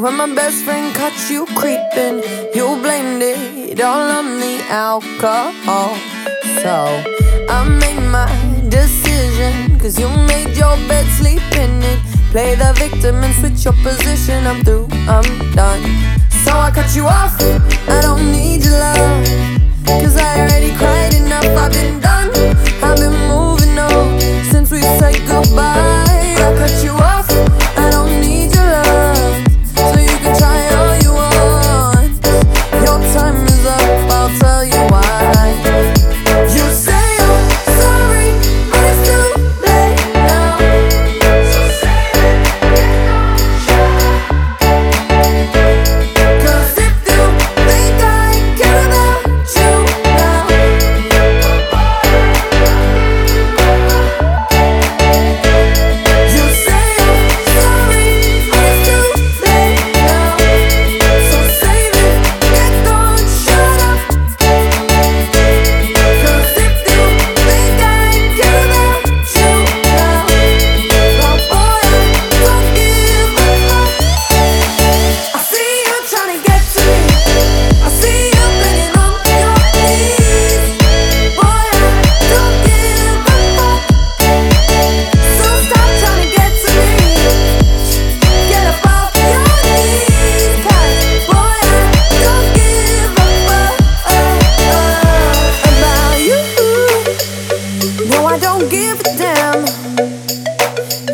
When my best friend caught you creeping, you blamed it all on the alcohol. So I made my decision, cause you made your bed, sleep in it. Play the victim and switch your position. I'm through, I'm done. So I cut you off.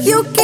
You can